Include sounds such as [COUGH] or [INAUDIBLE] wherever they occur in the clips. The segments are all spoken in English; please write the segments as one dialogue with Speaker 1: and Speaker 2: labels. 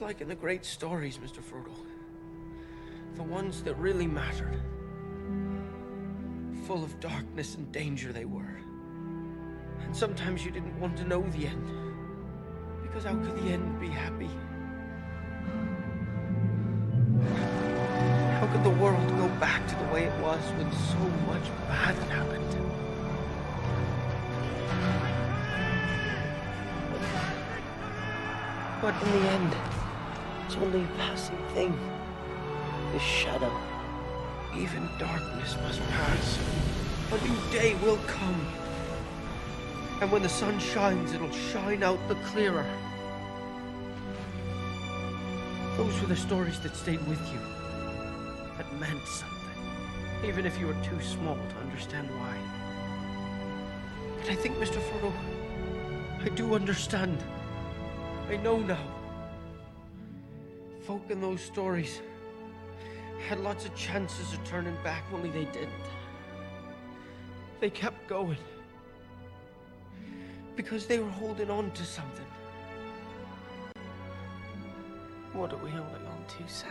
Speaker 1: Like in the great stories, Mr. Frodo. The ones that really mattered. Full of darkness and danger they were. And sometimes you didn't want to know the end. Because how could the end be happy? How could the world go back to the way it was when so much bad happened? But in the end, it's only a passing thing. This shadow. Even darkness must pass. A new day will come. And when the sun shines, it'll shine out the clearer. Those were the stories that stayed with you. That meant something. Even if you were too small to understand why. But I think, Mr. Frodo, I do understand. I know now. Folk in those stories had lots of chances of turning back, only they didn't. They kept going. Because they were holding on to something. What are we holding on to, Sam?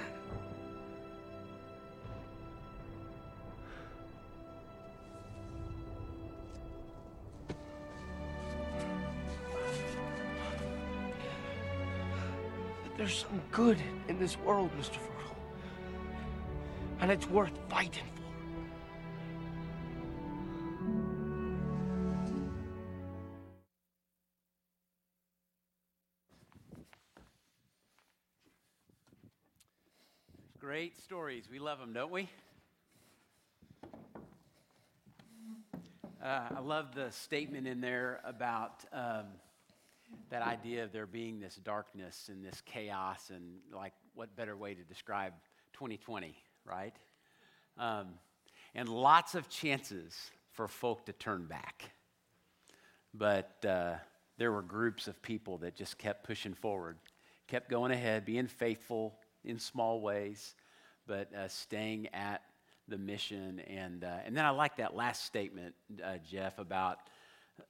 Speaker 1: There's some good in this world, Mr. Frodo. And it's worth fighting for.
Speaker 2: Great stories. We love them, don't we? Uh, I love the statement in there about um, that idea of there being this darkness and this chaos, and like, what better way to describe 2020, right? Um, and lots of chances for folk to turn back. But uh, there were groups of people that just kept pushing forward, kept going ahead, being faithful in small ways, but uh, staying at the mission. And, uh, and then I like that last statement, uh, Jeff, about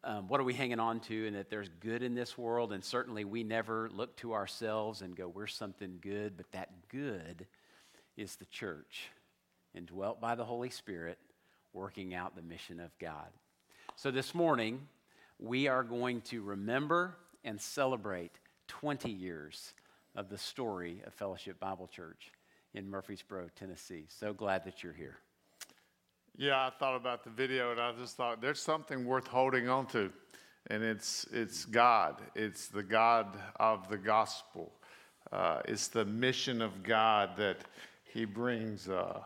Speaker 2: um, what are we hanging on to and that there's good in this world. And certainly we never look to ourselves and go, we're something good, but that good is the church, indwelt by the Holy Spirit, working out the mission of God. So this morning, we are going to remember and celebrate 20 years of the story of Fellowship Bible Church in Murfreesboro, Tennessee. So glad that you're here.
Speaker 3: Yeah, I thought about the video and I just thought there's something worth holding on to. And it's, it's God, it's the God of the gospel, uh, it's the mission of God that He brings. Uh,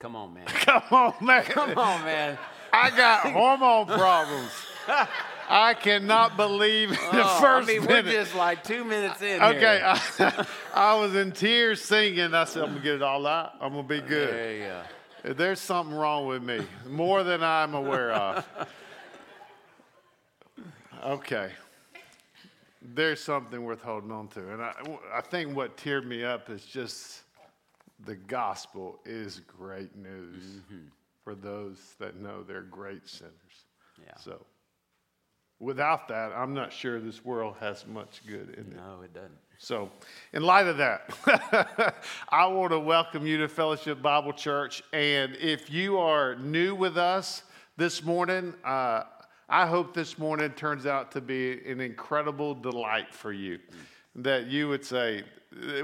Speaker 2: Come on, man. [LAUGHS]
Speaker 3: come on, man.
Speaker 2: Come on, man.
Speaker 3: I got hormone problems. [LAUGHS] I cannot believe the
Speaker 2: Oh,
Speaker 3: first
Speaker 2: I mean,
Speaker 3: minute.
Speaker 2: we're just like two minutes in.
Speaker 3: okay. I, [LAUGHS] I was in tears singing. I said, I'm going to get it all out. I'm going to be good.
Speaker 2: There you go.
Speaker 3: There's something wrong with me, more than I'm aware of. Okay. There's something worth holding on to. And I, I think what teared me up is just the gospel is great news mm-hmm. for those that know they're great sinners.
Speaker 2: Yeah.
Speaker 3: So without that, I'm not sure this world has much good in it.
Speaker 2: No, it doesn't.
Speaker 3: So, in light of that, [LAUGHS] I want to welcome you to Fellowship Bible Church. And if you are new with us this morning, uh, I hope this morning turns out to be an incredible delight for you. That you would say,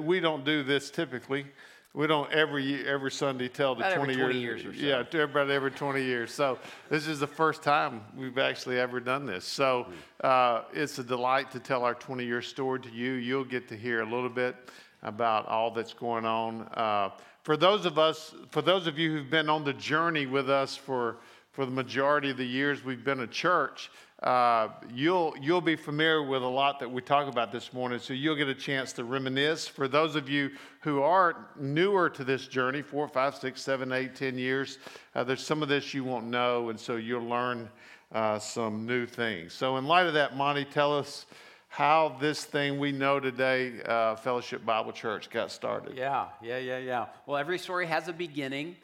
Speaker 3: we don't do this typically. We don't every every Sunday tell the
Speaker 2: About every
Speaker 3: 20
Speaker 2: 20
Speaker 3: years.
Speaker 2: so.
Speaker 3: Yeah, about every 20 years. So this is the first time we've actually ever done this. So uh, it's a delight to tell our 20 year story to you. You'll get to hear a little bit about all that's going on. Uh, for those of us, for those of you who've been on the journey with us for for the majority of the years we've been a church, uh, you'll you'll be familiar with a lot that we talk about this morning. So you'll get a chance to reminisce. For those of you who are newer to this journey, four, five, six, seven, eight, ten years, uh, there's some of this you won't know, and so you'll learn uh, some new things. So in light of that, Monty, tell us how this thing we know today, uh, Fellowship Bible Church, got started.
Speaker 2: Yeah, yeah, yeah, yeah. Well, every story has a beginning.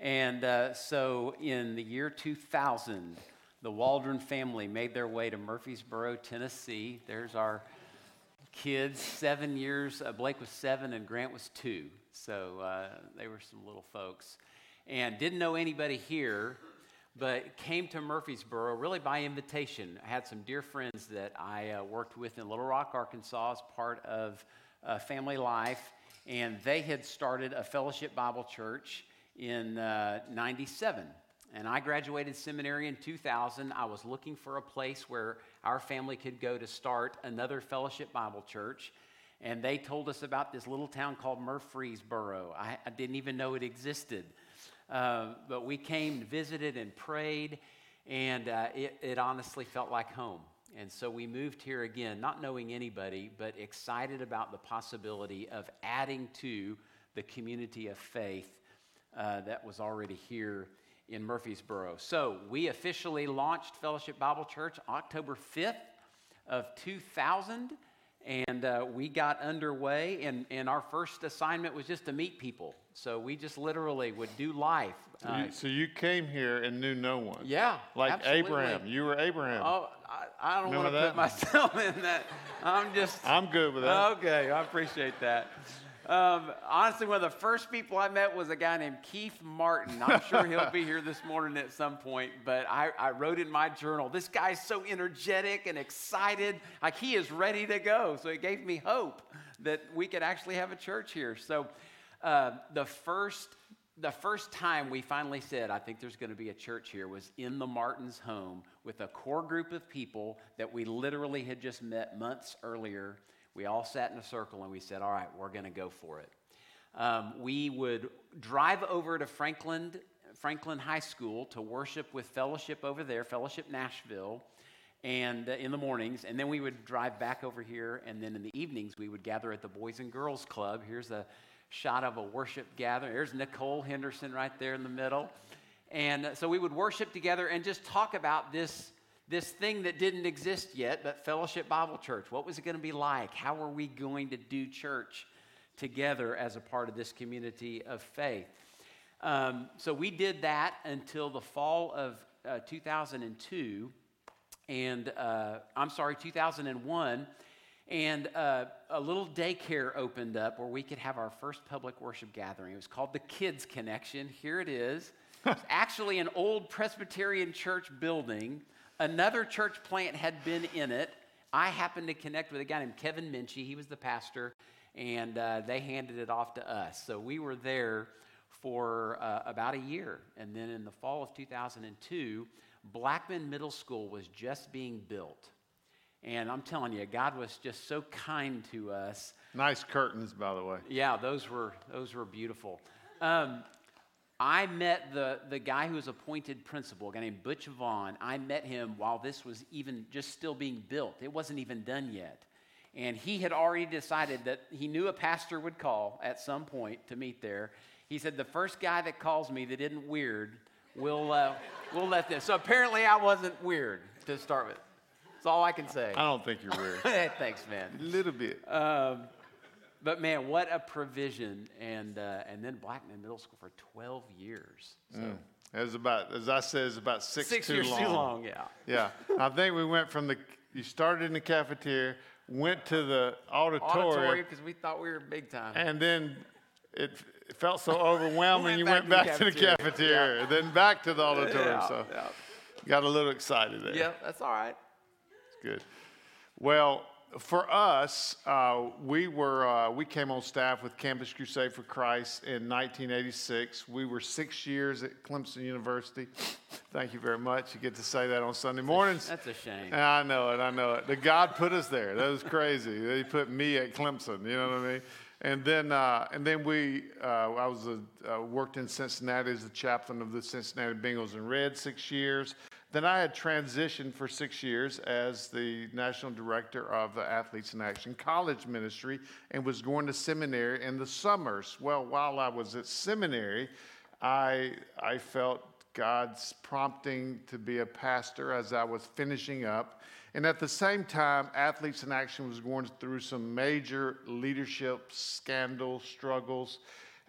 Speaker 2: And uh, so in the year 2000, the Waldron family made their way to Murfreesboro, Tennessee. There's our kids, seven years. Uh, Blake was seven and Grant was two. So uh, they were some little folks. And didn't know anybody here, but came to Murfreesboro really by invitation. I had some dear friends that I uh, worked with in Little Rock, Arkansas, as part of uh, family life. And they had started a fellowship Bible church in 97. And I graduated seminary in 2000. I was looking for a place where our family could go to start another fellowship Bible church. And they told us about this little town called Murfreesboro. I, I didn't even know it existed. Uh, but we came, visited, and prayed, and uh, it, it honestly felt like home. And so we moved here again, not knowing anybody, but excited about the possibility of adding to the community of faith uh, that was already here in Murfreesboro. So we officially launched Fellowship Bible Church October 5th of 2000 and uh, we got underway and, and our first assignment was just to meet people. So we just literally would do life.
Speaker 3: So, you, uh, so you came here and knew no one?
Speaker 2: Yeah
Speaker 3: like
Speaker 2: absolutely.
Speaker 3: abraham. You were abraham.
Speaker 2: Oh i, I don't want to put myself [LAUGHS] in that. I'm just
Speaker 3: i'm good with that.
Speaker 2: Okay i appreciate that um, honestly, one of the first people I met was a guy named Keith Martin. I'm sure he'll be here this morning at some point, but I, I wrote in my journal, this guy's so energetic and excited, like he is ready to go. So it gave me hope that we could actually have a church here. So uh, the first the first time we finally said, I think there's going to be a church here, was in the Martins' home with a core group of people that we literally had just met months earlier we all sat in a circle and we said, All right, we're going to go for it. Um, we would drive over to Franklin, Franklin High School to worship with Fellowship over there, Fellowship Nashville, and uh, in the mornings, and then we would drive back over here, and then in the evenings we would gather at the Boys and Girls Club. Here's a shot of a worship gathering. There's Nicole Henderson right there in the middle. And uh, so we would worship together and just talk about this this thing that didn't exist yet, but Fellowship Bible Church. What was it going to be like? How are we going to do church together as a part of this community of faith? Um, so we did that until the fall of uh, 2002, and uh, I'm sorry, 2001. And uh, a little daycare opened up where we could have our first public worship gathering. It was called the Kids Connection. Here it is. It's [LAUGHS] actually an old Presbyterian church building Another church plant had been in it. I happened to connect with a guy named Kevin Minchie. He was the pastor, and uh, they handed it off to us. So we were there for uh, about a year. And then in the fall of 2002, Blackman Middle School was just being built. And I'm telling you, God was just so kind to us.
Speaker 3: Nice curtains, by the way.
Speaker 2: Yeah, those were those were beautiful. Um, I met the, the guy who was appointed principal, a guy named Butch Vaughn. I met him while this was even just still being built. It wasn't even done yet. And he had already decided that he knew a pastor would call at some point to meet there. He said, The first guy that calls me that isn't weird, we'll, uh, we'll let this. So apparently I wasn't weird to start with. That's all I can say.
Speaker 3: I don't think you're weird. [LAUGHS]
Speaker 2: Thanks, man.
Speaker 3: A little bit.
Speaker 2: Um, but man, what a provision! And uh, and then Blackman Middle School for 12 years. So. Mm.
Speaker 3: It was about, as I said, it's about six,
Speaker 2: six
Speaker 3: too
Speaker 2: years
Speaker 3: long.
Speaker 2: too long. Yeah.
Speaker 3: Yeah. I think we went from the. You started in the cafeteria, went to the auditorium,
Speaker 2: because we thought we were big time.
Speaker 3: And then it, it felt so overwhelming. you went back, to the cafeteria, yeah. then back to the auditorium. Yeah, so yeah. got a little excited there.
Speaker 2: Yeah, that's all right.
Speaker 3: It's good. Well, for us, uh, we were uh, we came on staff with Campus Crusade for Christ in 1986. We were six years at Clemson University. Thank you very much. You get to say that on Sunday mornings.
Speaker 2: That's a shame.
Speaker 3: I know it. I know it. The God put us there. That was crazy. He put me at Clemson. You know what I mean? And then, uh, and then we, uh, I was a, uh, worked in Cincinnati as the chaplain of the Cincinnati Bengals and Red six years. Then I had transitioned for six years as the national director of the Athletes in Action College Ministry and was going to seminary in the summers. Well, while I was at seminary, I, I felt God's prompting to be a pastor as I was finishing up. And at the same time, Athletes in Action was going through some major leadership scandal struggles.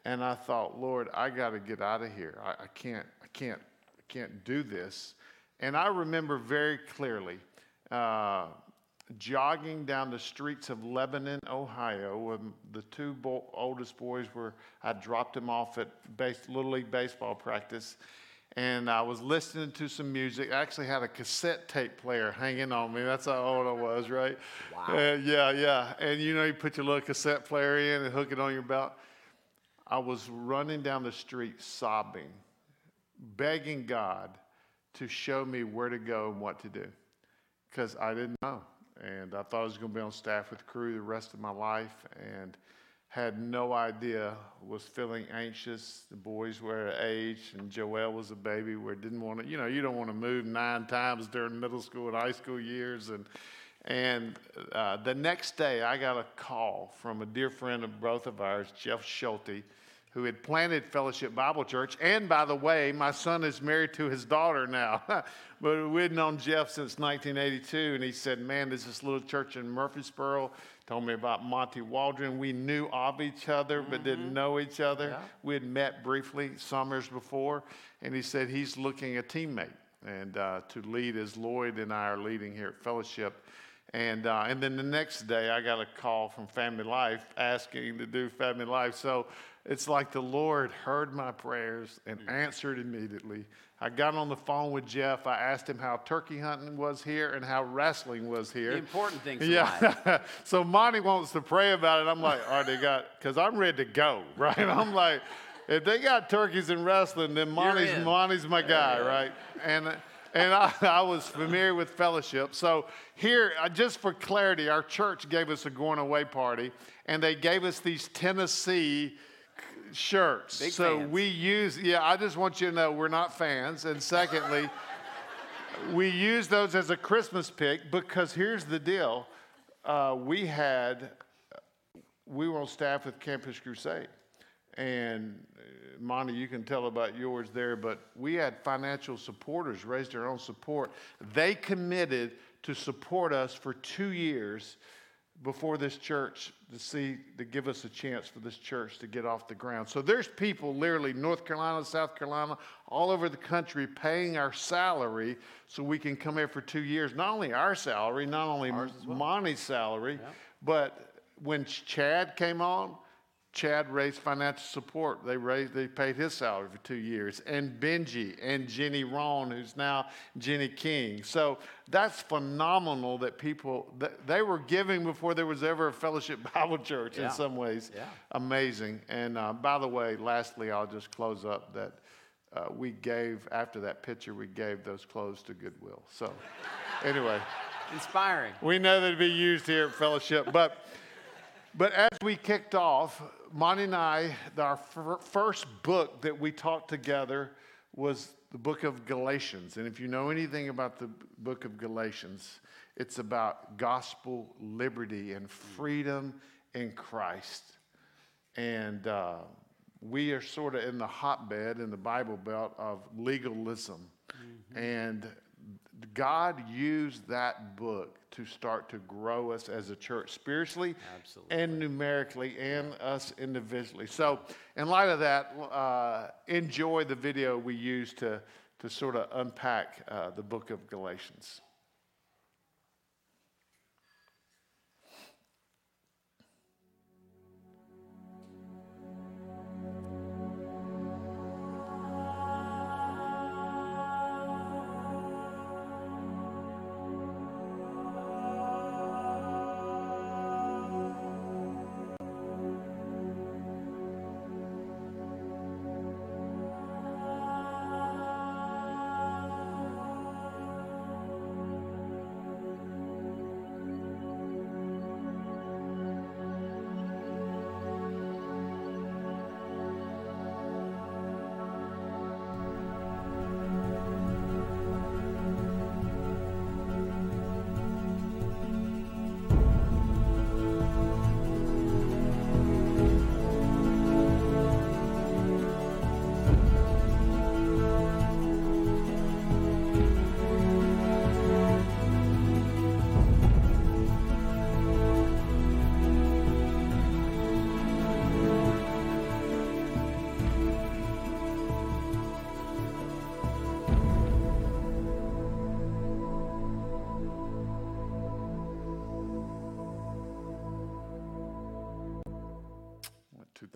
Speaker 3: And I thought, Lord, I got to get out of here. I, I can't, I can't, I can't do this. And I remember very clearly uh, jogging down the streets of Lebanon, Ohio, when the two bo- oldest boys were, I dropped them off at base, Little League baseball practice. And I was listening to some music. I actually had a cassette tape player hanging on me. That's how old I was, right?
Speaker 2: Wow.
Speaker 3: Uh, yeah, yeah. And you know, you put your little cassette player in and hook it on your belt. I was running down the street sobbing, begging God to show me where to go and what to do because I didn't know. And I thought I was going to be on staff with Cru the rest of my life and had no idea, was feeling anxious. The boys were at age, and Joelle was a baby where didn't want to, you know, you don't want to move nine times during middle school and high school years. And, and uh, the next day, I got a call from a dear friend of both of ours, Jeff Schulte, who had planted Fellowship Bible Church. And by the way, my son is married to his daughter now. [LAUGHS] but we'd known Jeff since 1982, and he said, Man, there's this little church in Murfreesboro. Told me about Monty Waldron. We knew of each other, but didn't know each other.
Speaker 2: Yeah.
Speaker 3: We had met briefly summers before, and he said he's looking a teammate and uh, to lead as Lloyd and I are leading here at Fellowship. And, uh, and then the next day, I got a call from Family Life asking to do Family Life. So it's like the Lord heard my prayers and answered immediately. I got on the phone with Jeff. I asked him how turkey hunting was here and how wrestling was here.
Speaker 2: The important things
Speaker 3: Yeah. [LAUGHS] so Monty wants to pray about it. I'm like, all right, they got, [LAUGHS] because I'm ready to go, [LAUGHS] right? I'm like, if they got turkeys and wrestling, then Monty's. Monty's my guy, right? And, and I, [LAUGHS] I was familiar with fellowship. So here, uh, just for clarity, our church gave us a going away party, and they gave us these Tennessee shirts.
Speaker 2: Big
Speaker 3: so
Speaker 2: fans.
Speaker 3: we use, yeah, I just want you to know we're not fans. And secondly, [LAUGHS] we use those as a Christmas pick because here's the deal. Uh, we had, we were on staff with Campus Crusade. And uh, Monty, you can tell about yours there, but we had financial supporters raise their own support. They committed to support us for two years before this church to see to give us a chance for this church to get off the ground. So there's people literally North Carolina, South Carolina, all over the country paying our salary so we can come here for two years. Not only our salary, not only Monty's salary, but when Chad came on, Chad raised financial support. They raised, they paid his salary for two years, and Benji and Jenny Ron, who's now Jenny King. So that's phenomenal that people that they were giving before there was ever a Fellowship [LAUGHS] Bible Church.
Speaker 2: Yeah.
Speaker 3: In some ways,
Speaker 2: Yeah.
Speaker 3: amazing. And uh, by the way, lastly, I'll just close up that uh, we gave after that picture, we gave those clothes to Goodwill. So [LAUGHS] anyway.
Speaker 2: Inspiring.
Speaker 3: We know they'd be used here at Fellowship, but but as we kicked off, Monty and I, our fir- first book that we taught together was the book of Galatians. And if you know anything about the book of Galatians, it's about gospel liberty and freedom in Christ. And uh, we are sort of in the hotbed in the Bible Belt of legalism. And God used that book to start to grow us as a church spiritually
Speaker 2: Absolutely.
Speaker 3: and numerically and us individually. So, in light of that, uh, enjoy the video we used to, to sort of unpack uh, the book of Galatians.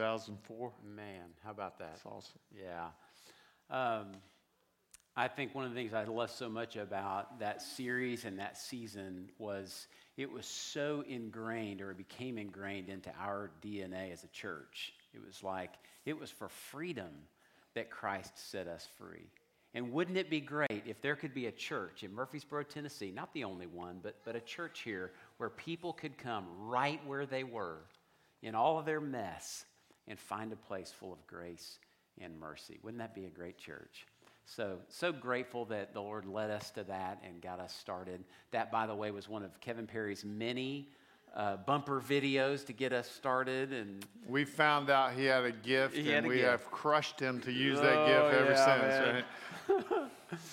Speaker 3: 2004.
Speaker 2: Man, how about that?
Speaker 3: That's awesome.
Speaker 2: Yeah. Um, I think one of the things I love so much about that series and that season was it was so ingrained or it became ingrained into our DNA as a church. It was like it was for freedom that Christ set us free. And wouldn't it be great if there could be a church in Murfreesboro, Tennessee, not the only one, but, but a church here where people could come right where they were in all of their mess and find a place full of grace and mercy? Wouldn't that be a great church? So, so grateful that the Lord led us to that and got us started. That, by the way, was one of Kevin Perry's many uh, bumper videos to get us started. And
Speaker 3: We found out he had a gift,
Speaker 2: had
Speaker 3: and
Speaker 2: a
Speaker 3: we
Speaker 2: gift.
Speaker 3: have crushed him to use that
Speaker 2: Oh,
Speaker 3: gift ever
Speaker 2: yeah,
Speaker 3: since.
Speaker 2: man.
Speaker 3: Right?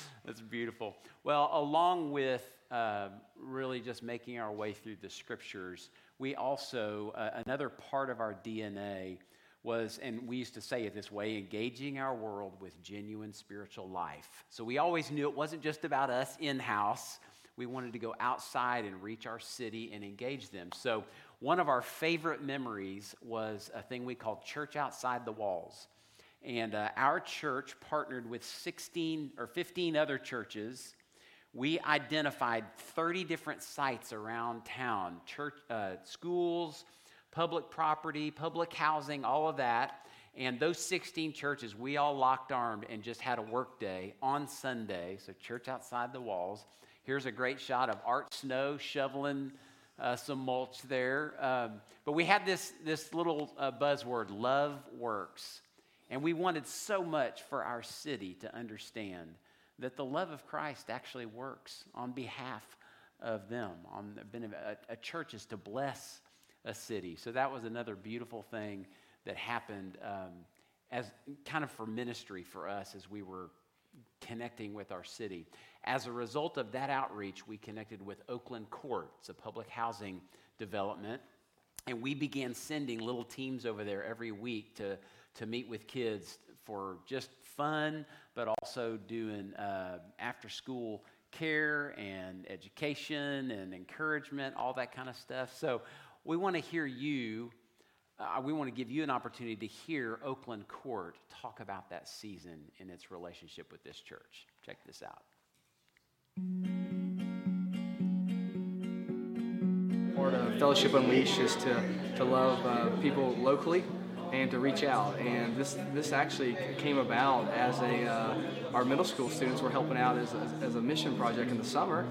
Speaker 3: [LAUGHS]
Speaker 2: That's beautiful. Well, along with uh, really just making our way through the scriptures, we also, uh, another part of our DNA was, and we used to say it this way, engaging our world with genuine spiritual life. So we always knew it wasn't just about us in house. We wanted to go outside and reach our city and engage them. So one of our favorite memories was a thing we called Church Outside the Walls. And uh, our church partnered with 16 or 15 other churches. We identified 30 different sites around town church, uh, schools, public property, public housing, all of that. And those 16 churches, we all locked armed and just had a work day on Sunday. So, church outside the walls. Here's a great shot of Art Snow shoveling uh, some mulch there. Um, but we had this, this little uh, buzzword love works. And we wanted so much for our city to understand that the love of Christ actually works on behalf of them. On a, a church is to bless a city. So that was another beautiful thing that happened um, as kind of for ministry for us as we were connecting with our city. As a result of that outreach, we connected with Oakland Court. It's a public housing development. And we began sending little teams over there every week to, to meet with kids for just fun, but also doing uh, after school care and education and encouragement, all that kind of stuff. So we want to hear you. Uh, we want to give you an opportunity to hear Oakland Court talk about that season and its relationship with this church. Check this out.
Speaker 4: Part of Fellowship Unleashed is to, to love uh, people locally and to reach out. And this this actually came about as a uh, our middle school students were helping out as a, as a mission project in the summer,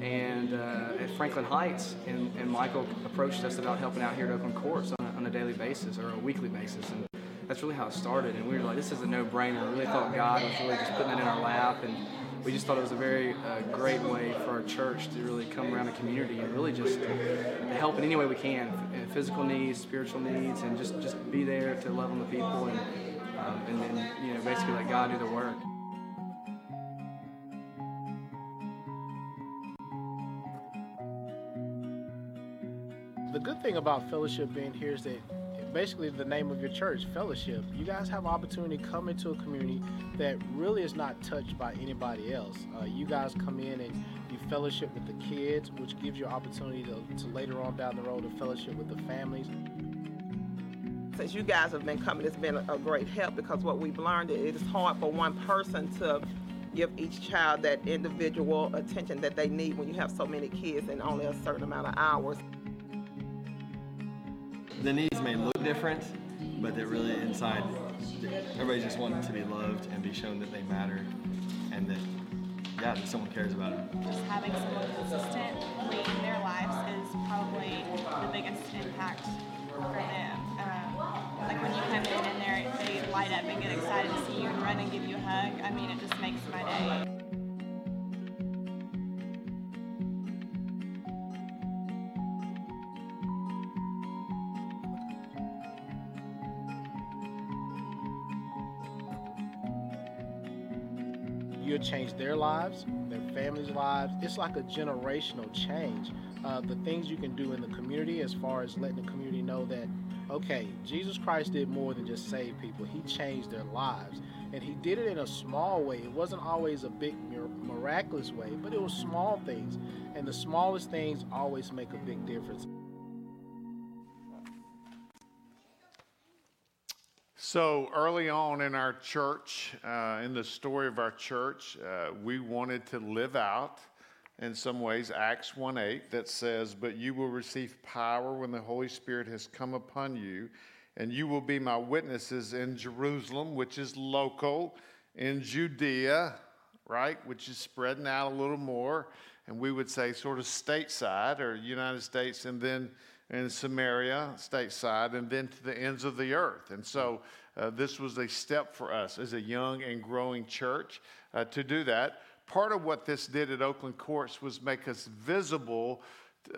Speaker 4: and uh, at Franklin Heights. And, and Michael approached us about helping out here at Oakland Courts on a, on a daily basis or a weekly basis. And that's really how it started. And we were like, this is a no-brainer. I really thought God was really just putting it in our lap and we just thought it was a very uh, great way for our church to really come around the community and really just help in any way we can, f- physical needs, spiritual needs, and just, just be there to love on the people and, um, and then, you know, basically let God do the work.
Speaker 5: The good thing about fellowship being here is that basically the name of your church, fellowship, you guys have opportunity to come into a community that really is not touched by anybody else. Uh, you guys come in and you fellowship with the kids, which gives you opportunity to, to later on down the road to fellowship with the families.
Speaker 6: Since you guys have been coming, it's been a, great help because what we've learned is it is hard for one person to give each child that individual attention that they need when you have so many kids and only a certain amount of hours.
Speaker 7: The needs may look different, but they're really inside. Everybody just wants to be loved and be shown that they matter, and that yeah, that someone cares about them.
Speaker 8: just having someone consistently in their lives is probably the biggest impact for them. Um, like when you come in and they light up and get excited to see you and run and give you a hug, I mean, it just makes my day.
Speaker 5: You'll change their lives, their families' lives. It's like a generational change. Uh, the things you can do in the community, as far as letting the community know that, okay, Jesus Christ did more than just save people. He changed their lives. And he did it in a small way. It wasn't always a big, miraculous way, but it was small things. And the smallest things always make a big difference.
Speaker 3: So early on in our church, uh, in the story of our church, uh, we wanted to live out, in some ways, Acts 1 8 that says, But you will receive power when the Holy Spirit has come upon you, and you will be my witnesses in Jerusalem, which is local, in Judea, right, which is spreading out a little more, and we would say sort of stateside or United States, and then in Samaria, stateside, and then to the ends of the earth. And so uh, this was a step for us as a young and growing church uh, to do that. Part of what this did at Oakland Courts was make us visible.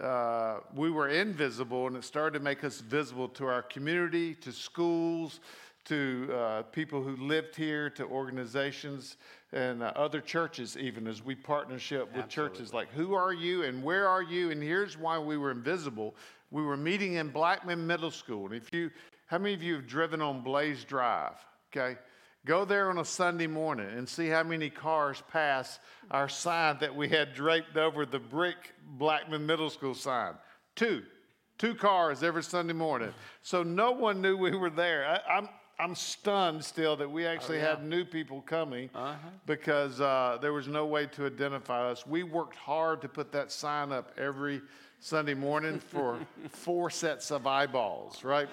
Speaker 3: Uh, we were invisible, and it started to make us visible to our community, to schools, to uh, people who lived here, to organizations and uh, other churches, even as we partnership with
Speaker 2: Absolutely.
Speaker 3: churches. Like, who are you and where are you? And here's why we were invisible. We were meeting in Blackman Middle School. And if you, how many of you have driven on Blaze Drive? Okay. Go there on a Sunday morning and see how many cars pass our sign that we had draped over the brick Blackman Middle School sign. Two. Two cars every Sunday morning. So no one knew we were there. I, I'm, I'm stunned still that we actually had new people coming because uh, there was no way to identify us. We worked hard to put that sign up every Sunday morning for four sets of eyeballs, right?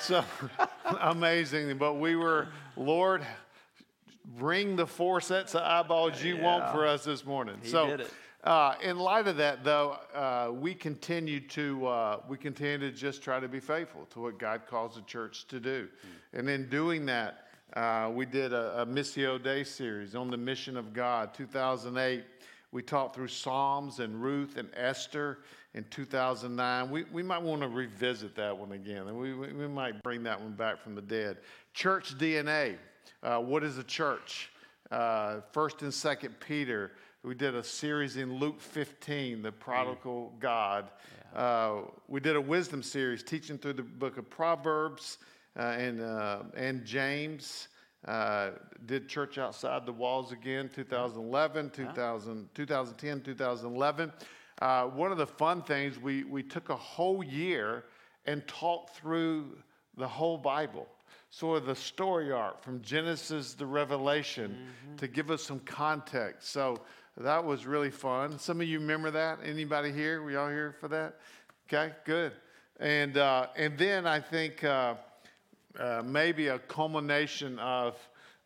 Speaker 3: so [LAUGHS] amazing. But we were, Lord, bring the four sets of eyeballs you want for us this morning.
Speaker 2: He
Speaker 3: so uh, in light of that, though, uh, we continue to uh, we continue to just try to be faithful to what God calls the church to do, and in doing that, uh, we did a, a Missio Dei series on the mission of God. 2008, we taught through Psalms and Ruth and Esther. In 2009, we, we might want to revisit that one again, and we, we, might bring that one back from the dead. Church DNA. Uh, what is a church? Uh, First and Second Peter. We did a series in Luke 15, the prodigal God. Uh, we did a wisdom series teaching through the book of Proverbs uh, and, uh, and James. Uh, did church outside the walls again 2011 2000, 2010 2011 uh, one of the fun things we, we took a whole year and talked through the whole bible sort of the story arc from genesis to revelation to give us some context. So that was really fun. Some of you remember that? Anybody here? We all here for that? Okay good. And uh, and then i think uh, uh, maybe a culmination of,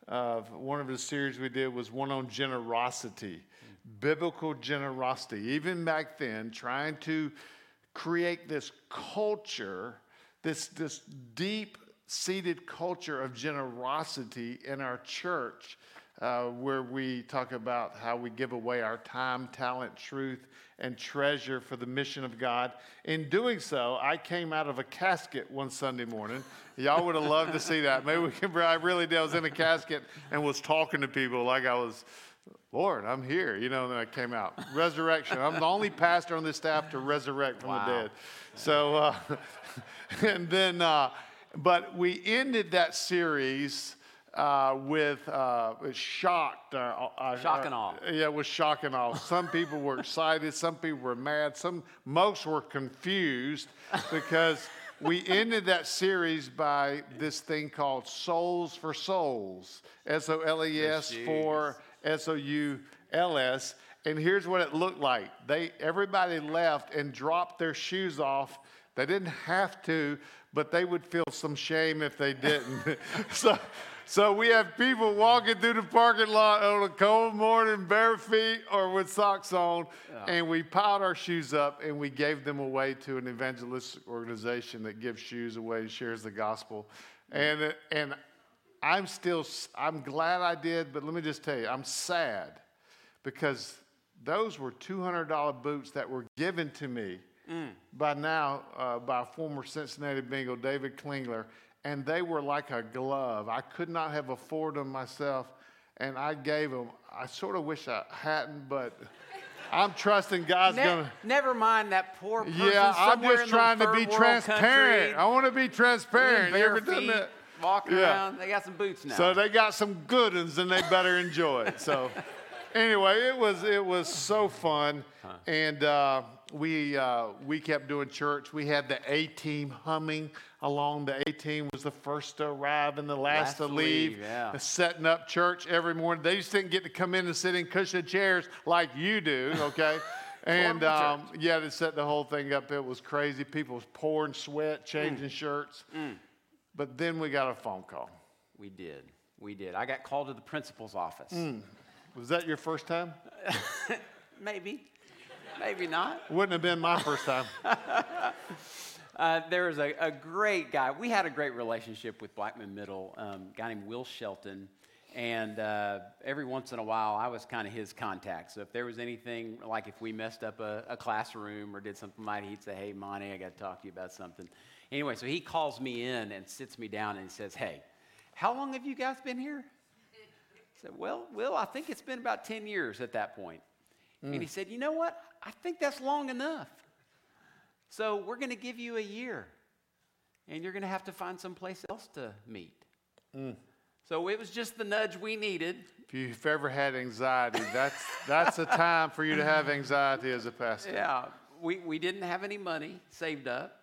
Speaker 3: of one of the series we did was one on generosity, biblical generosity. Even back then, trying to create this culture, this, this deep seated culture of generosity in our church, uh, where we talk about how we give away our time, talent, truth, and treasure for the mission of God. In doing so, I came out of a casket one Sunday morning. Y'all would have loved to see that. Maybe we can, I really did. I was in a casket and was talking to people like I was, Lord, I'm here. You know, then I came out. Resurrection. I'm the only pastor on this staff to resurrect from
Speaker 2: Wow.
Speaker 3: the dead. So, uh, [LAUGHS] and then, uh, but we ended that series uh, with uh, shocked. Uh, uh,
Speaker 2: Shock and awe.
Speaker 3: Yeah, it was shock and awe. Some people were excited, some people were mad, some most were confused because we ended that series by this thing called Soles for Souls. S O L E S for S O U L S. And here's what it looked like. They everybody left and dropped their shoes off. They didn't have to, but they would feel some shame if they didn't. [LAUGHS] [LAUGHS] so so we have people walking through the parking lot on a cold morning, bare feet or with socks on, and we piled our shoes up and we gave them away to an evangelistic organization that gives shoes away and shares the gospel. Hmm. And and I'm still I'm glad I did, but let me just tell you, I'm sad because those were $200 boots that were given to me by now uh, by former Cincinnati Bengal David Klingler, and they were like a glove. I could not have afforded them myself, and I gave them. I sort of wish I hadn't, but I'm trusting God's
Speaker 2: Ne-
Speaker 3: gonna.
Speaker 2: never mind that poor person
Speaker 3: Yeah, I'm just
Speaker 2: in
Speaker 3: trying to be transparent.
Speaker 2: country,
Speaker 3: I want to be transparent. You ever done that?
Speaker 2: Walking
Speaker 3: Yeah.
Speaker 2: around. They got some boots now.
Speaker 3: So they got some good ones, and they better enjoy it. So, [LAUGHS] anyway, it was it was so fun, and uh, we, uh, we kept doing church. We had the A team humming along. The A team was the first to arrive and the last,
Speaker 2: Last
Speaker 3: to leave.
Speaker 2: leave, yeah.
Speaker 3: Setting up church every morning. They just didn't get to come in and sit in cushion chairs like you do, okay? [LAUGHS] and um, yeah, to set the whole thing up, it was crazy. People was pouring sweat, changing shirts. But then we got a phone call.
Speaker 2: We did. We did. I got called to the principal's office.
Speaker 3: Was that your first time? [LAUGHS]
Speaker 2: Maybe. Maybe not.
Speaker 3: Wouldn't have been my first time. [LAUGHS]
Speaker 2: Uh, there was a, a great guy. We had a great relationship with Blackman Middle, um, a guy named Will Shelton. And uh, every once in a while, I was kind of his contact. So if there was anything, like if we messed up a, a classroom or did something like he'd say, hey, Monty, I got to talk to you about something. Anyway, so he calls me in and sits me down and he says, hey, how long have you guys been here? I said, well, Will, I think it's been about 10 years at that point. And he mm. said, you know what? I think that's long enough. So we're going to give you a year, and you're going to have to find someplace else to meet. Mm. So it was just the nudge we needed.
Speaker 3: If you've ever had anxiety, that's, that's a time for you to have anxiety as a pastor.
Speaker 2: Yeah, we, we didn't have any money saved up,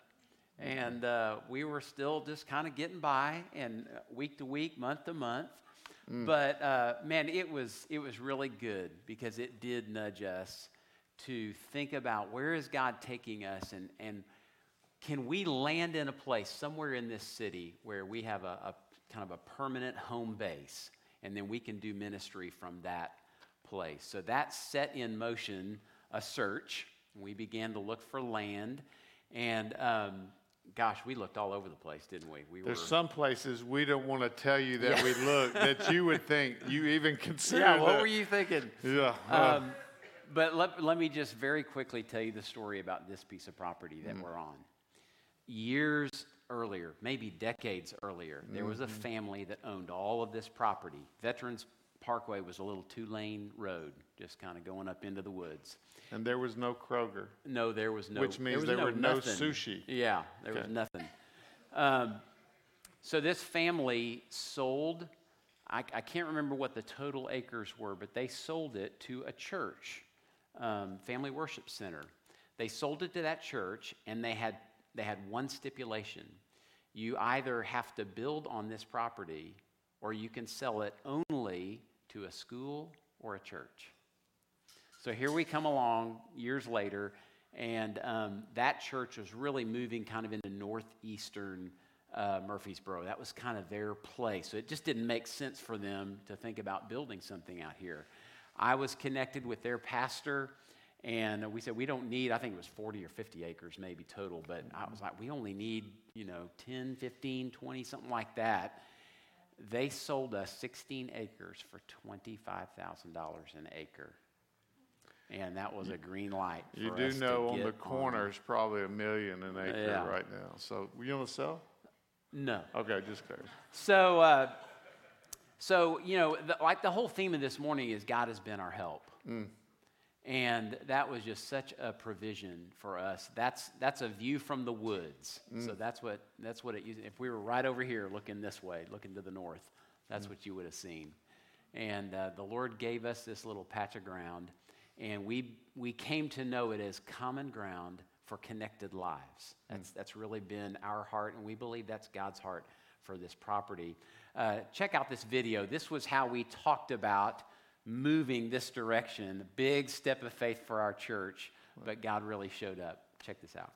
Speaker 2: and uh, we were still just kind of getting by, and uh, week to week, month to month. But uh, man, it was it was really good because it did nudge us to think about where is God taking us, and and can we land in a place somewhere in this city where we have a, a kind of a permanent home base, and then we can do ministry from that place. So that set in motion a search. We began to look for land, and um, gosh, we looked all over the place, didn't we? We
Speaker 3: There's
Speaker 2: were.
Speaker 3: some places we don't want to tell you that we look that you would [LAUGHS] think you even considered.
Speaker 2: yeah, what
Speaker 3: that.
Speaker 2: were you thinking?
Speaker 3: Yeah.
Speaker 2: Um, but let, let me just very quickly tell you the story about this piece of property that we're on. Years earlier, maybe decades earlier, there was a family that owned all of this property. Veterans Parkway was a little two lane road, just kind of going up into the woods.
Speaker 3: and there was no Kroger.
Speaker 2: No, there was no.
Speaker 3: Which means
Speaker 2: was
Speaker 3: there were no
Speaker 2: nothing.
Speaker 3: sushi.
Speaker 2: Yeah, there was nothing. Um, so this family sold. I, I can't remember what the total acres were, but they sold it to a church, um, Family Worship Center. They sold it to that church, and they had they had one stipulation: you either have to build on this property, or you can sell it only to a school or a church. So here we come along years later, and um, that church was really moving kind of into northeastern uh, Murfreesboro. That was kind of their place. So it just didn't make sense for them to think about building something out here. I was connected with their pastor, and we said, we don't need, I think it was 40 or 50 acres maybe total, but I was like, we only need, you know, 10, 15, 20, something like that. They sold us 16 acres for $25,000 an acre. And that was a green light.
Speaker 3: You do know on the corner is probably a million an acre
Speaker 2: Yeah.
Speaker 3: right now. So you want to sell?
Speaker 2: No.
Speaker 3: Okay, just curious.
Speaker 2: So, uh, so you know, the, like the whole theme of this morning is God has been our help, and that was just such a provision for us. That's that's a view from the woods. So that's what that's what it. If we were right over here looking this way, looking to the north, that's what you would have seen. And uh, the Lord gave us this little patch of ground, and we we came to know it as common ground for connected lives. That's that's really been our heart, and we believe that's God's heart for this property. Uh, check out this video. This was how we talked about moving this direction. A big step of faith for our church, but God really showed up. Check this out.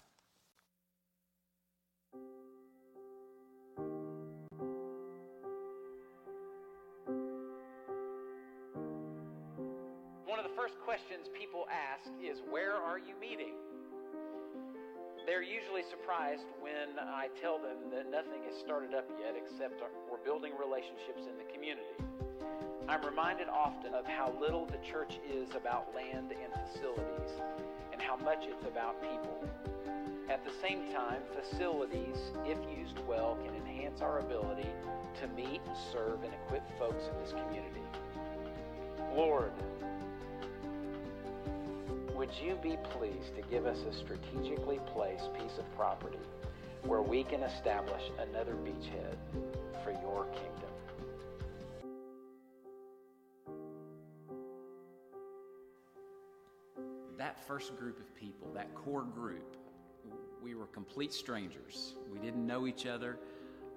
Speaker 2: One of the first questions people ask is, Where are you meeting? They're usually surprised when I tell them that nothing has started up yet except we're building relationships in the community. I'm reminded often of how little the church is about land and facilities and how much it's about people. At the same time, facilities, if used well, can enhance our ability to meet, serve, and equip folks in this community. Lord, would you be pleased to give us a strategically placed piece of property where we can establish another beachhead for your kingdom? First group of people, that core group, we were complete strangers. We didn't know each other,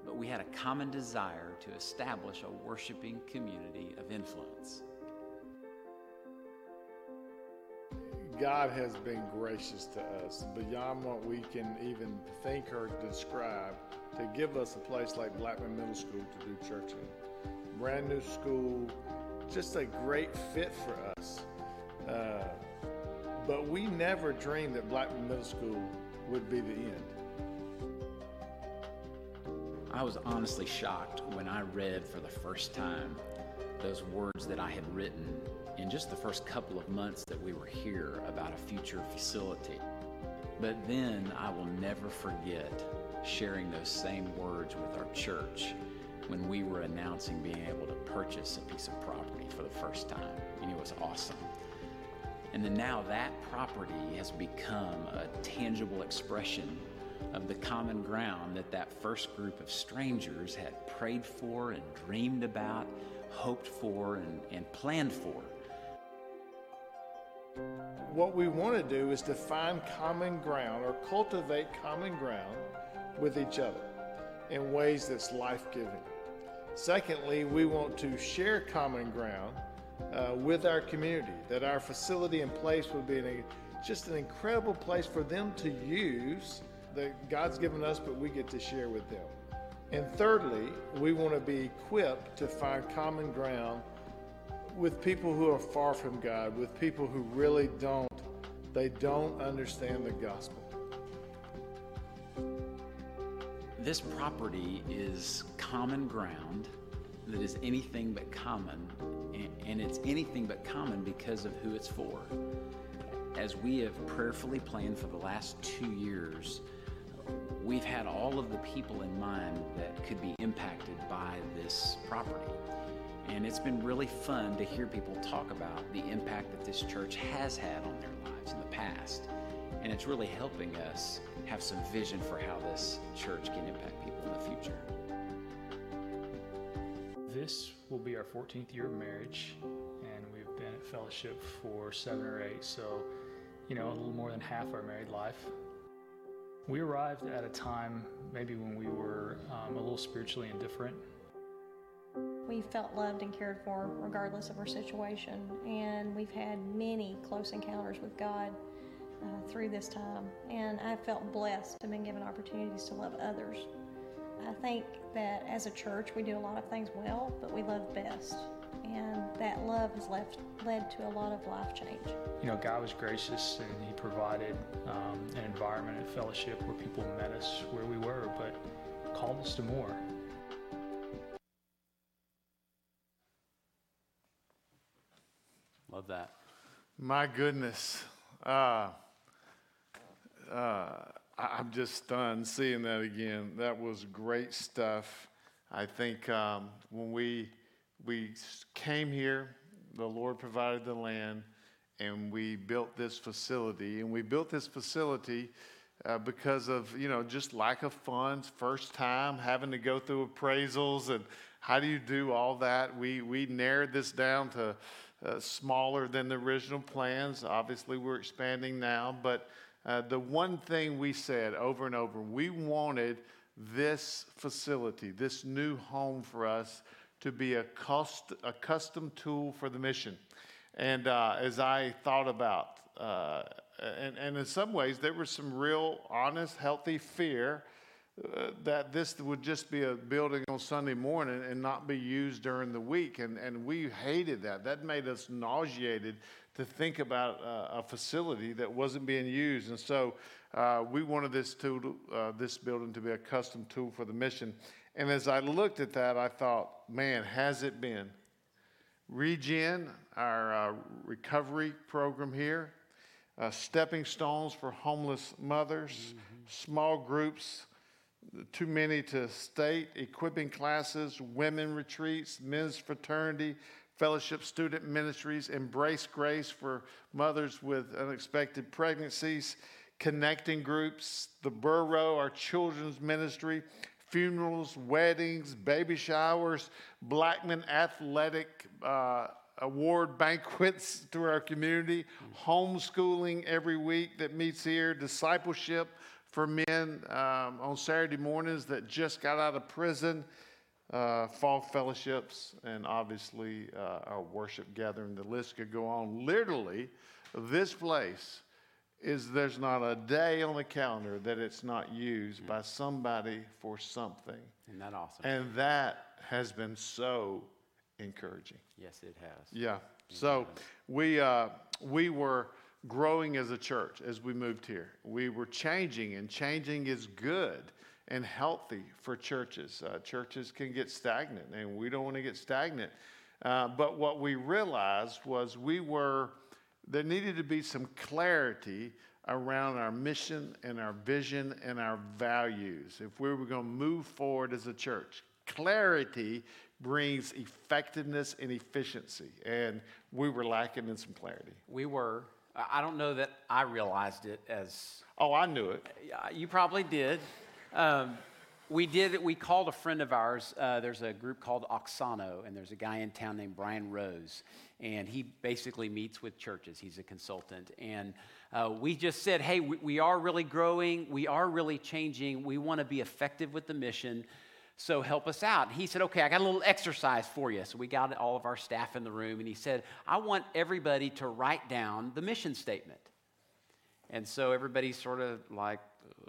Speaker 2: but we had a common desire to establish a worshiping community of influence.
Speaker 9: God has been gracious to us beyond what we can even think or describe to give us a place like Blackman Middle School to do church in. Brand new school, just a great fit for us. Uh, but we never dreamed that Blackman Middle School would be the end.
Speaker 2: I was honestly shocked when I read for the first time those words that I had written in just the first couple of months that we were here about a future facility. But then I will never forget sharing those same words with our church when we were announcing being able to purchase a piece of property for the first time. And it was awesome. And then now that property has become a tangible expression of the common ground that that first group of strangers had prayed for and dreamed about, hoped for, and, and planned for.
Speaker 9: What we want to do is to find common ground or cultivate common ground with each other in ways that's life giving. Secondly, we want to share common ground uh, with our community, that our facility and place would be an, just an incredible place for them to use that God's given us, but we get to share with them. And thirdly, we want to be equipped to find common ground with people who are far from God, with people who really don't, they don't understand the gospel.
Speaker 2: This property is common ground that is anything but common, and it's anything but common because of who it's for. As we have prayerfully planned for the last two years, we've had all of the people in mind that could be impacted by this property. And it's been really fun to hear people talk about the impact that this church has had on their lives in the past. And it's really helping us have some vision for how this church can impact people in the future.
Speaker 10: This will be our 14th year of marriage, and we've been at fellowship for seven or eight, so, you know, a little more than half our married life. We arrived at a time maybe when we were um, a little spiritually indifferent.
Speaker 11: We felt loved and cared for regardless of our situation, and we've had many close encounters with God uh, through this time. And I felt blessed to have been given opportunities to love others. I think that as a church, we do a lot of things well, but we love best. And that love has left, led to a lot of life change.
Speaker 10: You know, God was gracious and He provided um, an environment and fellowship where people met us where we were, but called us to more.
Speaker 12: Love that.
Speaker 3: My goodness. Uh, uh, I'm just stunned seeing that again. That was great stuff. I think um, when we we came here, the Lord provided the land, and we built this facility. And we built this facility uh, because of you know just lack of funds, first time having to go through appraisals, and how do you do all that? We we narrowed this down to uh, smaller than the original plans. Obviously, we're expanding now, but uh, the one thing we said over and over, we wanted this facility, this new home for us, to be a, cost, a custom tool for the mission. And uh, as I thought about, uh, and, and in some ways, there was some real honest, healthy fear uh, that this would just be a building on Sunday morning and not be used during the week. And, and we hated that. That made us nauseated to think about uh, a facility that wasn't being used. And so uh, we wanted this, tool, uh, this building to be a custom tool for the mission. And as I looked at that, I thought, man, has it been? Regen, our uh, recovery program here, uh, stepping stones for homeless mothers, mm-hmm. small groups, too many to state, equipping classes, women retreats, men's fraternity, fellowship student ministries, embrace grace for mothers with unexpected pregnancies, connecting groups, the Burrow, our children's ministry, funerals, weddings, baby showers, Blackman Athletic uh, award banquets through our community, homeschooling every week that meets here, discipleship for men um, on Saturday mornings that just got out of prison, uh, fall fellowships, and obviously uh, our worship gathering. The list could go on. Literally, this place is there's not a day on the calendar that it's not used by somebody for something.
Speaker 2: Isn't that awesome?
Speaker 3: And that has been so encouraging.
Speaker 2: yes, it has.
Speaker 3: Yeah. So we uh, we were growing as a church as we moved here. We were changing, and changing is good and healthy for churches. Uh, churches can get stagnant, and we don't want to get stagnant. Uh, but what we realized was we were there needed to be some clarity around our mission and our vision and our values if we were going to move forward as a church. Clarity brings effectiveness and efficiency, and we were lacking in some clarity.
Speaker 2: We were. I I don't know that I realized it as.
Speaker 3: Oh, I knew it.
Speaker 2: You probably did. Um, we did. We called a friend of ours. Uh, there's a group called Auxano, and there's a guy in town named Brian Rose, and he basically meets with churches. He's a consultant, and uh, we just said, "Hey, we, we are really growing. We are really changing. We want to be effective with the mission." So help us out. He said, Okay, I got a little exercise for you. So we got all of our staff in the room, and he said, I want everybody to write down the mission statement. And so everybody's sort of like,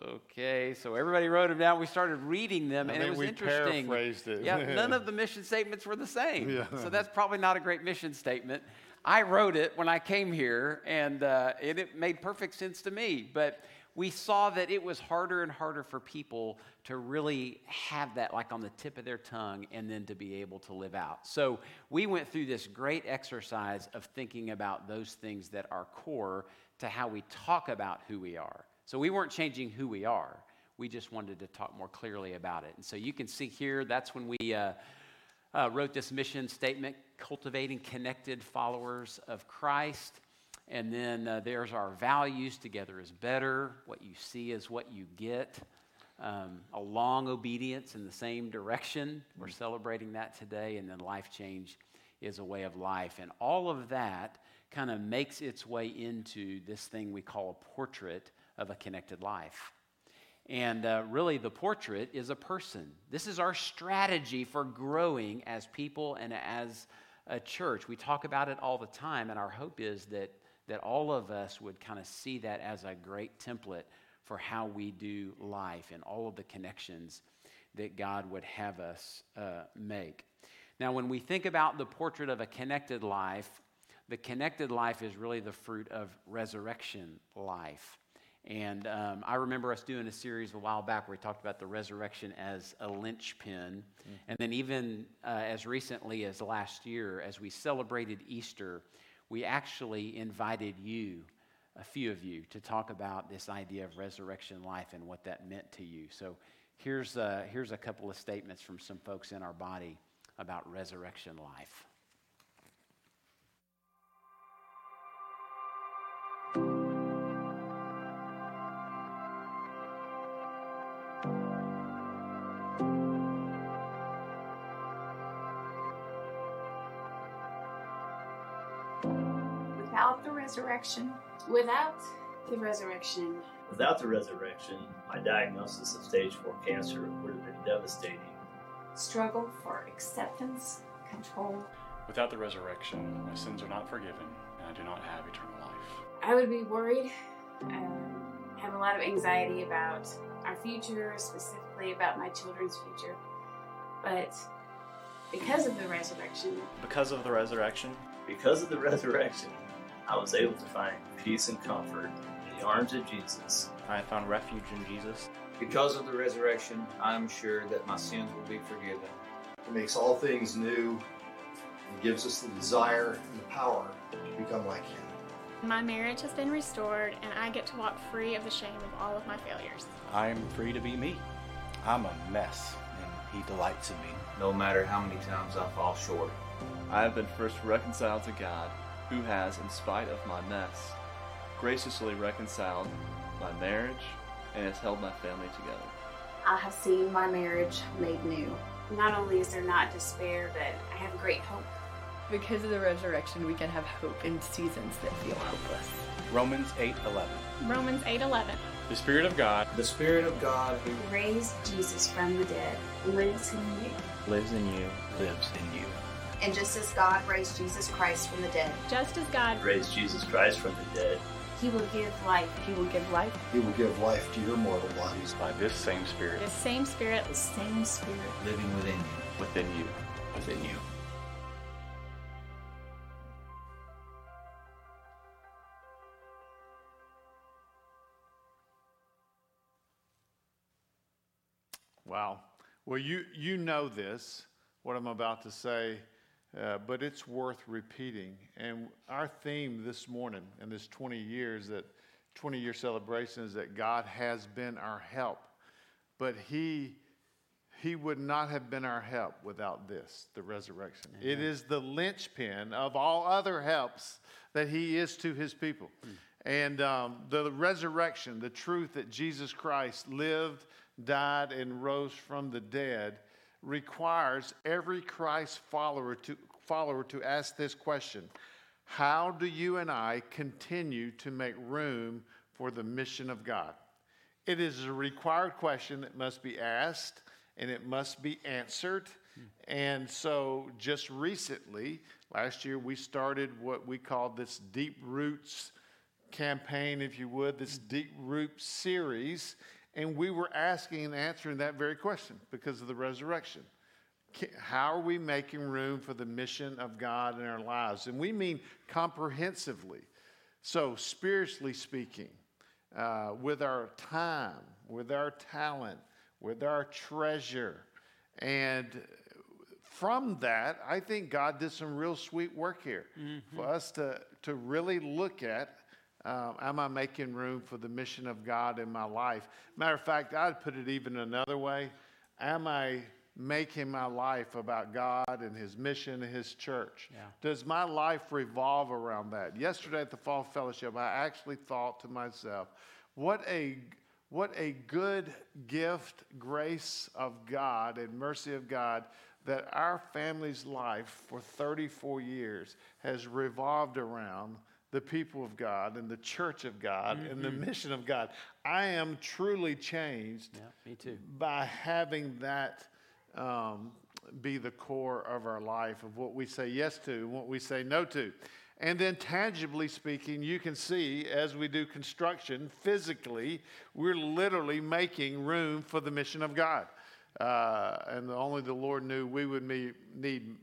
Speaker 2: okay. So everybody wrote them down. We started reading them,
Speaker 3: I
Speaker 2: and it was
Speaker 3: we
Speaker 2: interesting.
Speaker 3: paraphrased it.
Speaker 2: Yeah, [LAUGHS] none of the mission statements were the same.
Speaker 3: Yeah.
Speaker 2: So that's probably not a great mission statement. I wrote it when I came here, and uh, it, it made perfect sense to me. But we saw that it was harder and harder for people to really have that like on the tip of their tongue and then to be able to live out. So we went through this great exercise of thinking about those things that are core to how we talk about who we are. So we weren't changing who we are. We just wanted to talk more clearly about it. And so you can see here, that's when we uh, uh, wrote this mission statement cultivating connected followers of Christ. And then uh, there's our values together is better. What you see is what you get. Um, a long obedience in the same direction. We're celebrating that today. And then life change is a way of life. And all of that kind of makes its way into this thing we call a portrait of a connected life. And uh, really, the portrait is a person. This is our strategy for growing as people and as a church. We talk about it all the time, and our hope is that, that all of us would kind of see that as a great template for how we do life and all of the connections that God would have us uh, make. Now, when we think about the portrait of a connected life, the connected life is really the fruit of resurrection life. And um, I remember us doing a series a while back where we talked about the resurrection as a linchpin. And then, even uh, as recently as last year, as we celebrated Easter, we actually invited you, a few of you, to talk about this idea of resurrection life and what that meant to you. So, here's, uh, here's a couple of statements from some folks in our body about resurrection life.
Speaker 13: Resurrection,
Speaker 14: Without
Speaker 13: the resurrection,
Speaker 14: without the resurrection, my diagnosis of stage 4 cancer would have been devastating.
Speaker 13: struggle for acceptance, control.
Speaker 15: Without the resurrection, my sins are not forgiven, and I do not have eternal life.
Speaker 16: I would be worried, um, have a lot of anxiety about our future, specifically about my children's future. But because of the resurrection,
Speaker 7: Because of the resurrection,
Speaker 14: Because of the resurrection, I was able to find peace and comfort in the arms of Jesus.
Speaker 7: I found refuge in Jesus.
Speaker 17: Because of the resurrection, I'm sure that my sins will be forgiven.
Speaker 18: He makes all things new and gives us the desire and the power to become like Him.
Speaker 19: My marriage has been restored, and I get to walk free of the shame of all of my failures.
Speaker 20: I am free to be me. I'm a mess, and He delights in me.
Speaker 17: No matter how many times I fall short.
Speaker 21: I have been first reconciled to God, who has, in spite of my mess, graciously reconciled my marriage and has held my family together.
Speaker 16: I have seen my marriage made new.
Speaker 13: not only is there not despair, but I have great hope.
Speaker 22: Because of the resurrection, we can have hope in seasons that feel hopeless.
Speaker 15: Romans 8:11.
Speaker 19: Romans 8:11.
Speaker 15: The Spirit of God,
Speaker 18: the Spirit of God who
Speaker 16: raised Jesus from the dead lives in you.
Speaker 15: lives in you, lives in you.
Speaker 23: And just as God raised Jesus Christ from the dead,
Speaker 19: Just as God
Speaker 14: Raised Jesus Christ from the dead.
Speaker 16: He will give life.
Speaker 22: He will give life.
Speaker 18: He will give life to your mortal bodies
Speaker 15: by this same Spirit
Speaker 19: the same Spirit,
Speaker 16: the same Spirit
Speaker 17: living within you.
Speaker 15: within you, within you.
Speaker 3: Wow. Well, you, you know this, what I'm about to say, uh, but it's worth repeating. And our theme this morning and this 20 years, that 20 year celebration is that God has been our help. But He he would not have been our help without this, the resurrection. It is the linchpin of all other helps that he is to his people. And um, the resurrection, the truth that Jesus Christ lived, died, and rose from the dead, requires every Christ follower to, follower to ask this question How do you and I continue to make room for the mission of God? It is a required question that must be asked and it must be answered. And so, just recently, last year, we started what we call this Deep Roots campaign, if you would, this Deep Roots series. And we were asking and answering that very question because of the resurrection. How are we making room for the mission of God in our lives? And we mean comprehensively. So, spiritually speaking, uh, with our time, with our talent, with our treasure. And from that, I think God did some real sweet work here for us to, to really look at um, am I making room for the mission of God in my life? Matter of fact, I'd put it even another way. Am I making my life about God and His mission and His church?
Speaker 2: Yeah.
Speaker 3: Does my life revolve around that? Yesterday at the Fall Fellowship, I actually thought to myself, what a what a good gift, grace of God and mercy of God that our family's life for 34 years has revolved around the people of God and the church of God and the
Speaker 2: Mhm.
Speaker 3: mission of God. I am truly changed
Speaker 2: Yeah, me too.
Speaker 3: by having that um, be the core of our life, of what we say yes to and what we say no to. And then, tangibly speaking, you can see as we do construction, physically, we're literally making room for the mission of God. Uh, and only the Lord knew we would need,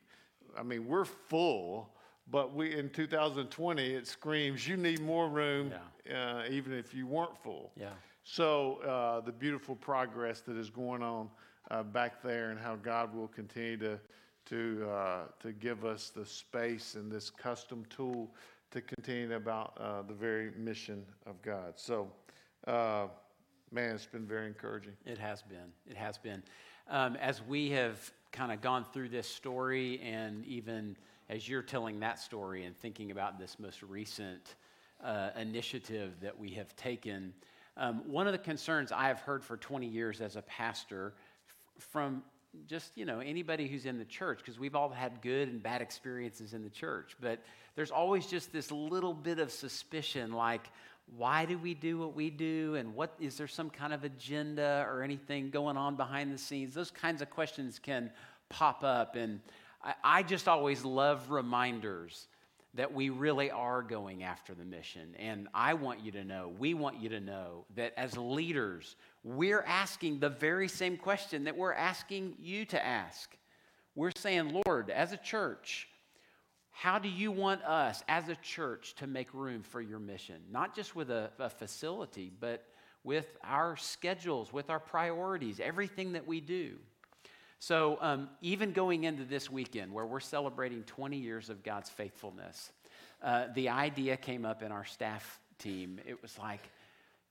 Speaker 3: I mean, we're full, but we in 2020, it screams, you need more room, uh, even if you weren't full.
Speaker 2: Yeah.
Speaker 3: So uh, the beautiful progress that is going on uh, back there, and how God will continue to to uh, to give us the space and this custom tool to continue about uh, the very mission of God. So, uh, man, it's been very encouraging.
Speaker 2: It has been. It has been. Um, as we have kind of gone through this story, and even as you're telling that story and thinking about this most recent uh, initiative that we have taken, um, one of the concerns I have heard for 20 years as a pastor f- from just you know anybody who's in the church because we've all had good and bad experiences in the church but there's always just this little bit of suspicion like why do we do what we do? And what is there some kind of agenda or anything going on behind the scenes? Those kinds of questions can pop up and i, I just always love reminders that we really are going after the mission. And I want you to know, we want you to know that as leaders, we're asking the very same question that we're asking you to ask. We're saying, Lord, as a church, how do you want us as a church to make room for your mission? Not just with a, a facility, but with our schedules, with our priorities, everything that we do. So, um, even going into this weekend where we're celebrating 20 years of God's faithfulness, uh, the idea came up in our staff team. It was like,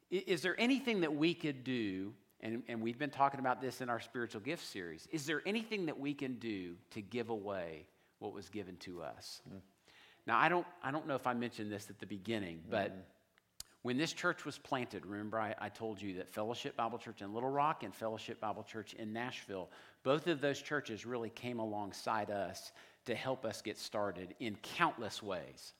Speaker 2: is there anything that we could do? And, and we've been talking about this in our spiritual gift series. Is there anything that we can do to give away what was given to us? Now, I don't, I don't know if I mentioned this at the beginning, but when this church was planted, remember I, I told you that Fellowship Bible Church in Little Rock and Fellowship Bible Church in Nashville, both of those churches really came alongside us to help us get started in countless ways.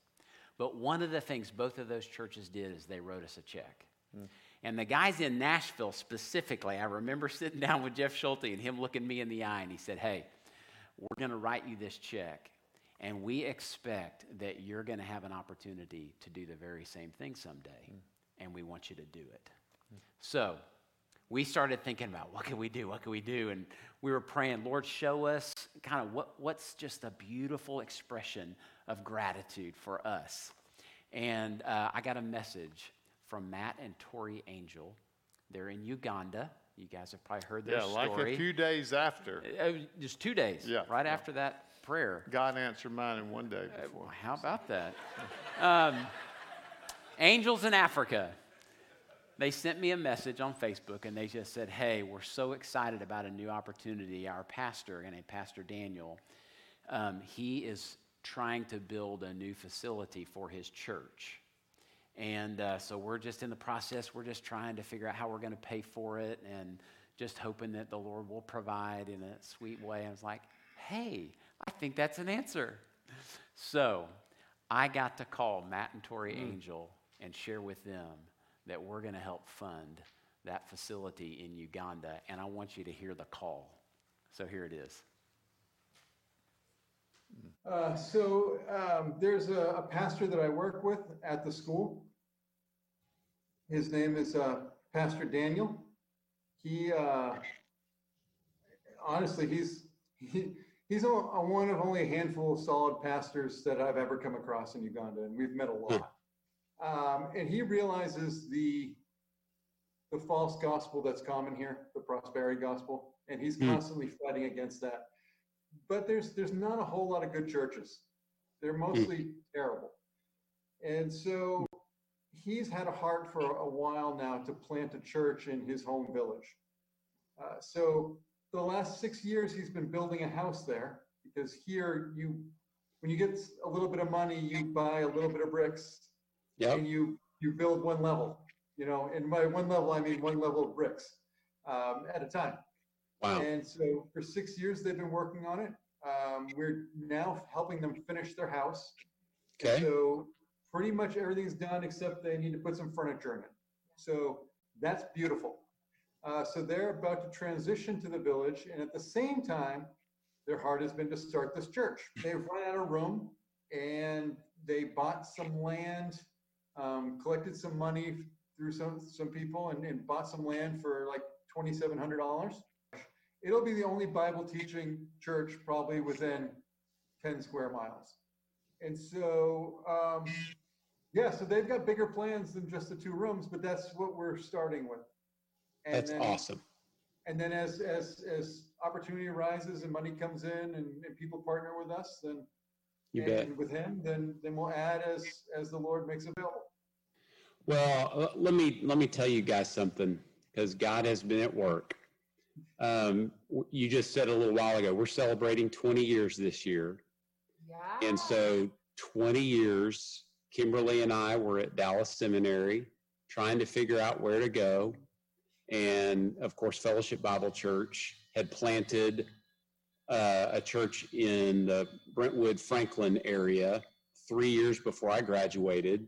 Speaker 2: But one of the things both of those churches did is they wrote us a check. Hmm. And the guys in Nashville specifically, I remember [LAUGHS] sitting down with Jeff Schulte and him looking me in the eye, and he said, Hey, we're going to write you this check, and we expect that you're going to have an opportunity to do the very same thing someday, hmm. and we want you to do it. Hmm. So we started thinking about what can we do? What can we do? And we were praying, Lord, show us kind of what, what's just a beautiful expression of gratitude for us. And uh, I got a message from Matt and Tori Angel. They're in Uganda. You guys have probably heard their
Speaker 3: Yeah, like a few days after.
Speaker 2: Uh, just two days.
Speaker 3: Yeah.
Speaker 2: Right after that prayer.
Speaker 3: God answered mine in one day
Speaker 2: Uh,
Speaker 3: before.
Speaker 2: How about that? [LAUGHS] Um, Angels in Africa. They sent me a message on Facebook and they just said, Hey, we're so excited about a new opportunity. Our pastor, and a Pastor Daniel, um, he is trying to build a new facility for his church. And uh, so we're just in the process. We're just trying to figure out how we're going to pay for it and just hoping that the Lord will provide in a sweet way. I was like, hey, I think that's an answer. So I got to call Matt and Tori
Speaker 3: Mm.
Speaker 2: Angel and share with them that we're going to help fund that facility in Uganda. And I want you to hear the call. So here it is.
Speaker 24: Uh, so um, there's a, a pastor that I work with at the school. His name is uh, Pastor Daniel. He uh, honestly, he's he, he's a, a one of only a handful of solid pastors that I've ever come across in Uganda, and we've met a lot. Um, and he realizes the the false gospel that's common here, the prosperity gospel, and he's
Speaker 25: Hmm.
Speaker 24: constantly fighting against that but there's there's not a whole lot of good churches. They're mostly terrible. And so he's had a heart for a while now to plant a church in his home village. Uh, so the last six years, he's been building a house there because here you, when you get a little bit of money, you buy a little bit of bricks and you you build one level. You know, and by one level I mean one level of bricks um, at a time.
Speaker 25: Wow.
Speaker 24: And so for six years they've been working on it. Um, we're now helping them finish their house.
Speaker 25: Okay.
Speaker 24: So pretty much everything's done except they need to put some furniture in it. So that's beautiful. Uh, so they're about to transition to the village, and at the same time, their heart has been to start this church. [LAUGHS] They've run out of room, and they bought some land, um, collected some money through some some people, and, and bought some land for like twenty seven hundred dollars. It'll be the only Bible teaching church probably within ten square miles. And so, um, yeah, so they've got bigger plans than just the two rooms, but that's what we're starting with. And
Speaker 25: That's
Speaker 24: then-
Speaker 25: awesome.
Speaker 24: And then as, as, as opportunity arises and money comes in and, and people partner with us, then
Speaker 25: You
Speaker 24: and
Speaker 25: bet.
Speaker 24: with him, then, then we'll add as, as the Lord makes available.
Speaker 25: Well, uh, let me let me tell you guys something because God has been at work. Um, you just said a little while ago we're celebrating 20 years this year, and so 20 years. Kimberly and I were at Dallas Seminary trying to figure out where to go, and of course, Fellowship Bible Church had planted uh, a church in the Brentwood Franklin area three years before I graduated.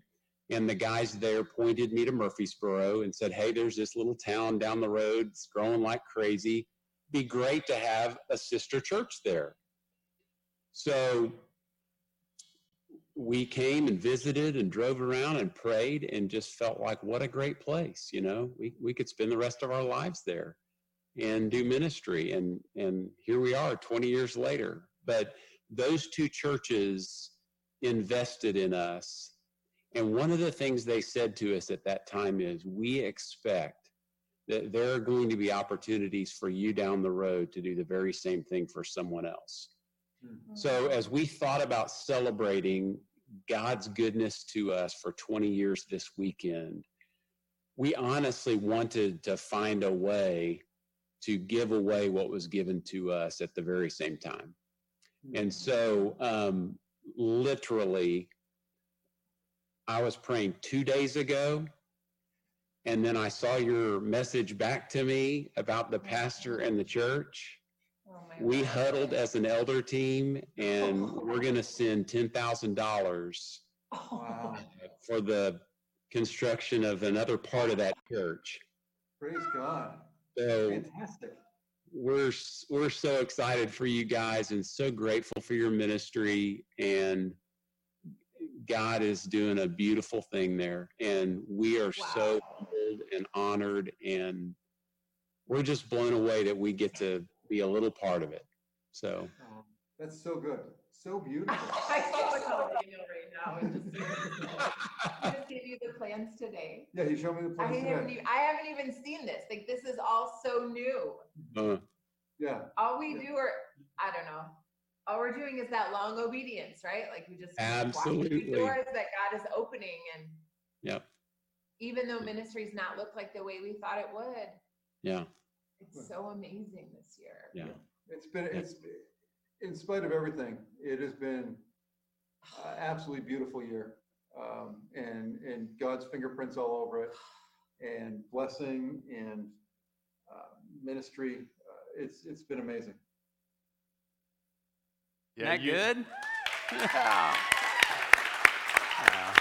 Speaker 25: And the guys there pointed me to Murfreesboro and said, Hey, there's this little town down the road. It's growing like crazy. Be great to have a sister church there. So we came and visited and drove around and prayed and just felt like what a great place. You know, we, we could spend the rest of our lives there and do ministry. And, and here we are 20 years later. But those two churches invested in us. And one of the things they said to us at that time is, we expect that there are going to be opportunities for you down the road to do the very same thing for someone else. So as we thought about celebrating God's goodness to us for 20 years this weekend, we honestly wanted to find a way to give away what was given to us at the very same time. And so, um, literally, I was praying two days ago, and then I saw your message back to me about the pastor and the church. Oh, we huddled as an elder team and oh. we're going to send $10,000
Speaker 24: Wow.
Speaker 25: for the construction of another part of that church.
Speaker 24: Praise God.
Speaker 25: So
Speaker 24: Fantastic.
Speaker 25: we're we're so excited for you guys and so grateful for your ministry and God is doing a beautiful thing there and we are so humbled and honored and we're just blown away that we get to be a little part of it. So
Speaker 24: That's so good. So beautiful. [LAUGHS]
Speaker 22: I saw the call Daniel right now and just, [LAUGHS] just gave you the plans today.
Speaker 24: Yeah, he showed me the
Speaker 22: I
Speaker 24: plans
Speaker 22: haven't,
Speaker 24: today.
Speaker 22: e- I haven't even seen this. Like, this is all so new.
Speaker 25: uh,
Speaker 24: Yeah.
Speaker 22: All we do are, I don't know. All we're doing is that long obedience, right? Like we just
Speaker 25: Absolutely.
Speaker 22: doors that God is opening, and
Speaker 25: yep,
Speaker 22: even though ministries not look like the way we thought it would,
Speaker 25: yeah,
Speaker 22: it's so amazing this year.
Speaker 25: yeah.
Speaker 24: It's been, it's, in spite of everything, it has been uh, [SIGHS] absolutely beautiful year. Um, and, and God's fingerprints all over it and blessing and uh, ministry. Uh, it's, it's been amazing.
Speaker 2: Isn't that
Speaker 3: you-
Speaker 2: good? Yeah. Yeah.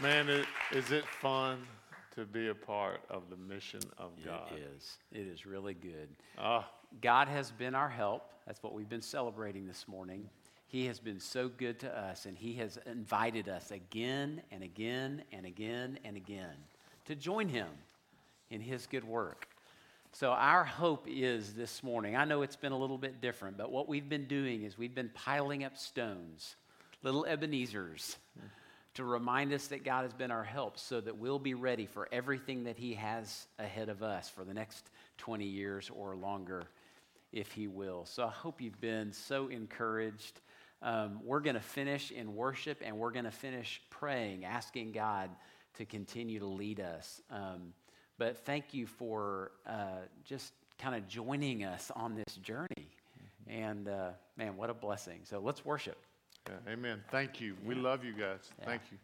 Speaker 3: Man, it, is it fun to be a part of the mission of God?
Speaker 2: It is. It is really good.
Speaker 3: Ah.
Speaker 2: God has been our help. That's what we've been celebrating this morning. He has been so good to us, and He has invited us again and again and again and again to join Him in His good work. So, our hope is this morning, I know it's been a little bit different, but what we've been doing is we've been piling up stones, little Ebenezer's, to remind us that God has been our help so that we'll be ready for everything that He has ahead of us for the next 20 years or longer, if He will. So, I hope you've been so encouraged. Um, we're going to finish in worship and we're going to finish praying, asking God to continue to lead us. Um, but thank you for uh, just kind of joining us on this journey. And uh, man, what a blessing. So let's worship.
Speaker 3: Yeah, amen. Thank you. We love you guys. Thank you.